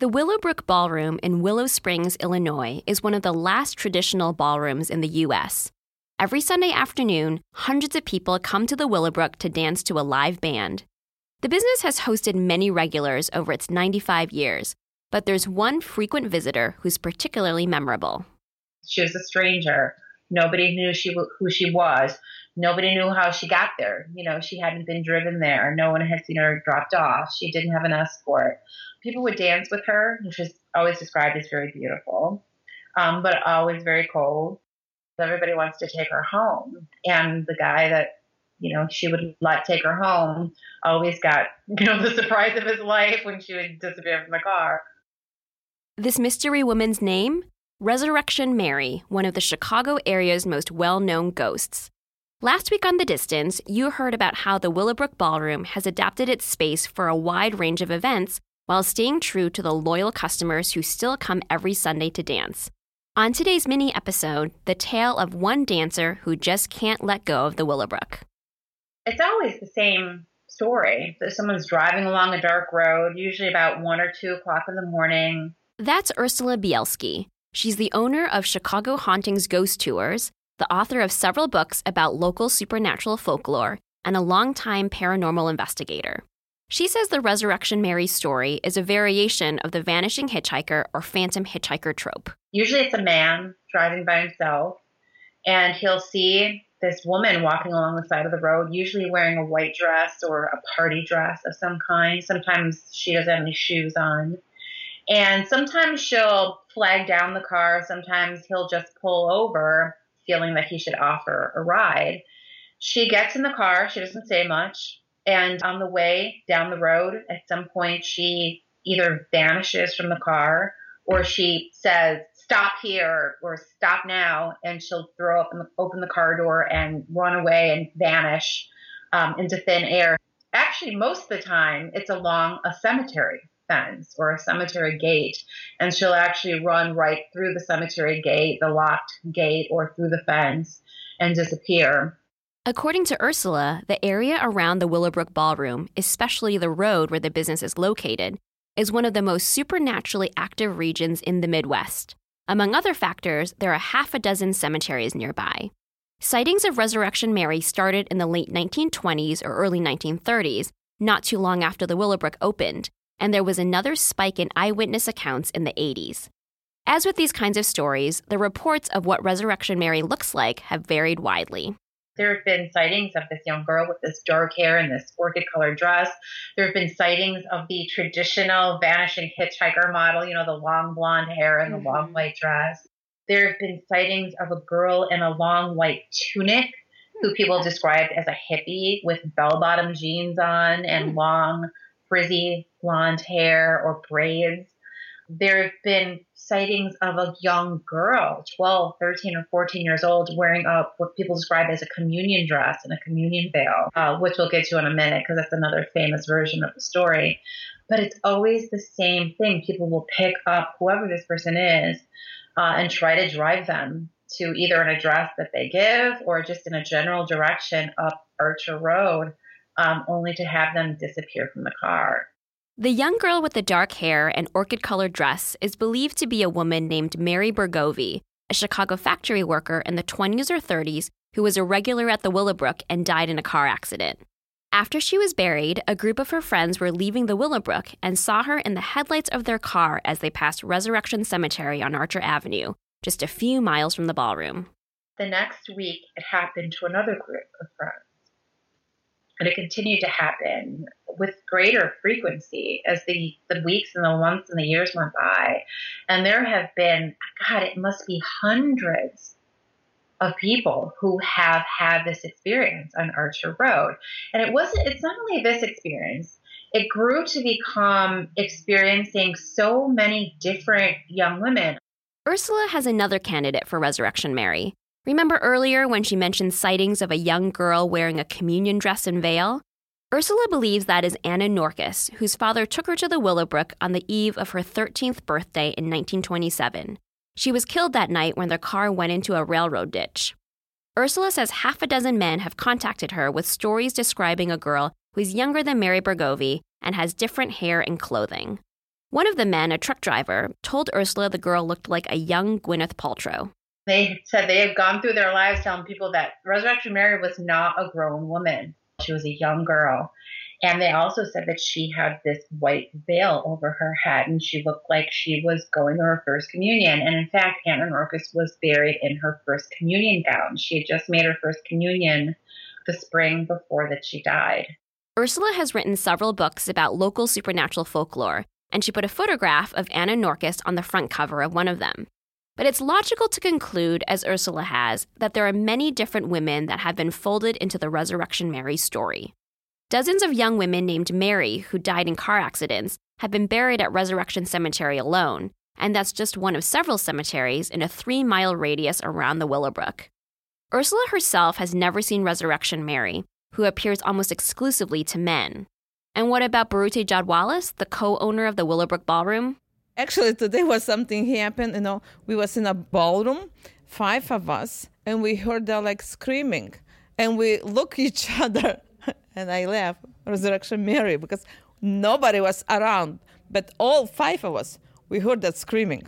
The Willowbrook Ballroom in Willow Springs, Illinois, is one of the last traditional ballrooms in the U.S. Every Sunday afternoon, hundreds of people come to the Willowbrook to dance to a live band. The business has hosted many regulars over its 95 years, but there's one frequent visitor who's particularly memorable. She was a stranger. Nobody knew she who she was. Nobody knew how she got there. You know, she hadn't been driven there. No one had seen her dropped off. She didn't have an escort people would dance with her, which is always described as very beautiful, um, but always very cold. Everybody wants to take her home. And the guy that, you know, she would let take her home always got, you know, the surprise of his life when she would disappear from the car. This mystery woman's name? Resurrection Mary, one of the Chicago area's most well known ghosts. Last week on The Distance, you heard about how the Willowbrook Ballroom has adapted its space for a wide range of events while staying true to the loyal customers who still come every Sunday to dance. On today's mini episode, the tale of one dancer who just can't let go of the Willowbrook. It's always the same story. That someone's driving along a dark road, usually about one or two o'clock in the morning. That's Ursula Bielski. She's the owner of Chicago Hauntings Ghost Tours, the author of several books about local supernatural folklore, and a longtime paranormal investigator. She says the Resurrection Mary story is a variation of the vanishing hitchhiker or phantom hitchhiker trope. Usually it's a man driving by himself, and he'll see this woman walking along the side of the road, usually wearing a white dress or a party dress of some kind. Sometimes she doesn't have any shoes on. And sometimes she'll flag down the car. Sometimes he'll just pull over, feeling that he should offer a ride. She gets in the car. She doesn't say much. And on the way down the road, at some point, she either vanishes from the car or she says, stop here or stop now. And she'll throw up and open the car door and run away and vanish um, into thin air. Actually, most of the time, it's along a cemetery fence or a cemetery gate. And she'll actually run right through the cemetery gate, the locked gate, or through the fence and disappear. According to Ursula, the area around the Willowbrook Ballroom, especially the road where the business is located, is one of the most supernaturally active regions in the Midwest. Among other factors, there are half a dozen cemeteries nearby. Sightings of Resurrection Mary started in the late 1920s or early 1930s, not too long after the Willowbrook opened, and there was another spike in eyewitness accounts in the 80s. As with these kinds of stories, the reports of what Resurrection Mary looks like have varied widely. There have been sightings of this young girl with this dark hair and this orchid colored dress. There have been sightings of the traditional vanishing hitchhiker model, you know, the long blonde hair and the mm-hmm. long white dress. There have been sightings of a girl in a long white tunic who people described as a hippie with bell bottom jeans on and hmm. long frizzy blonde hair or braids. There have been sightings of a young girl, 12, 13, or 14 years old, wearing a, what people describe as a communion dress and a communion veil, uh, which we'll get to in a minute because that's another famous version of the story. But it's always the same thing. People will pick up whoever this person is uh, and try to drive them to either an address that they give or just in a general direction up Archer Road, um, only to have them disappear from the car. The young girl with the dark hair and orchid colored dress is believed to be a woman named Mary Bregovy, a Chicago factory worker in the 20s or 30s who was a regular at the Willowbrook and died in a car accident. After she was buried, a group of her friends were leaving the Willowbrook and saw her in the headlights of their car as they passed Resurrection Cemetery on Archer Avenue, just a few miles from the ballroom. The next week, it happened to another group of friends. And it continued to happen with greater frequency as the, the weeks and the months and the years went by. And there have been, God, it must be hundreds of people who have had this experience on Archer Road. And it wasn't, it's not only this experience, it grew to become experiencing so many different young women. Ursula has another candidate for Resurrection Mary. Remember earlier when she mentioned sightings of a young girl wearing a communion dress and veil? Ursula believes that is Anna Norkus, whose father took her to the Willowbrook on the eve of her 13th birthday in 1927. She was killed that night when their car went into a railroad ditch. Ursula says half a dozen men have contacted her with stories describing a girl who's younger than Mary Bregovy and has different hair and clothing. One of the men, a truck driver, told Ursula the girl looked like a young Gwyneth Paltrow. They said they had gone through their lives telling people that Resurrection Mary was not a grown woman. She was a young girl. And they also said that she had this white veil over her head and she looked like she was going to her first communion. And in fact, Anna Norkus was buried in her first communion gown. She had just made her first communion the spring before that she died. Ursula has written several books about local supernatural folklore, and she put a photograph of Anna Norkus on the front cover of one of them. But it's logical to conclude, as Ursula has, that there are many different women that have been folded into the Resurrection Mary story. Dozens of young women named Mary who died in car accidents have been buried at Resurrection Cemetery alone, and that's just one of several cemeteries in a three mile radius around the Willowbrook. Ursula herself has never seen Resurrection Mary, who appears almost exclusively to men. And what about Birute Jodwalis, the co-owner of the Willowbrook Ballroom? Actually, today was something happened. You know, we was in a ballroom, five of us, and we heard them like screaming, and we look each other and I left Resurrection Mary because nobody was around, but all five of us, we heard that screaming.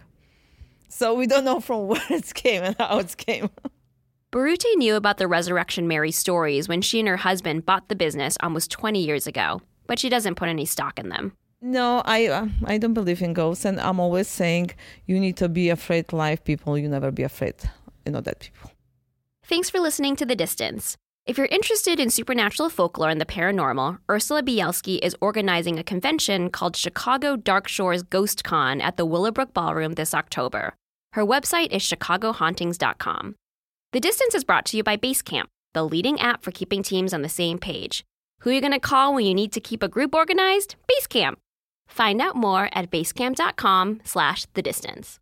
So we don't know from where it came and how it came. Birute knew about the Resurrection Mary stories when she and her husband bought the business almost 20 years ago, but she doesn't put any stock in them. No, I uh, I don't believe in ghosts, and I'm always saying you need to be afraid live people. You never be afraid, you know, dead people. Thanks for listening to The Distance. If you're interested in supernatural folklore and the paranormal, Ursula Bielski is organizing a convention called Chicago Dark Shores Ghost Con at the Willowbrook Ballroom this October. Her website is chicagohauntings.com. The Distance is brought to you by Basecamp, the leading app for keeping teams on the same page. Who are you going to call when you need to keep a group organized? Basecamp. Find out more at basecamp.com slash the distance.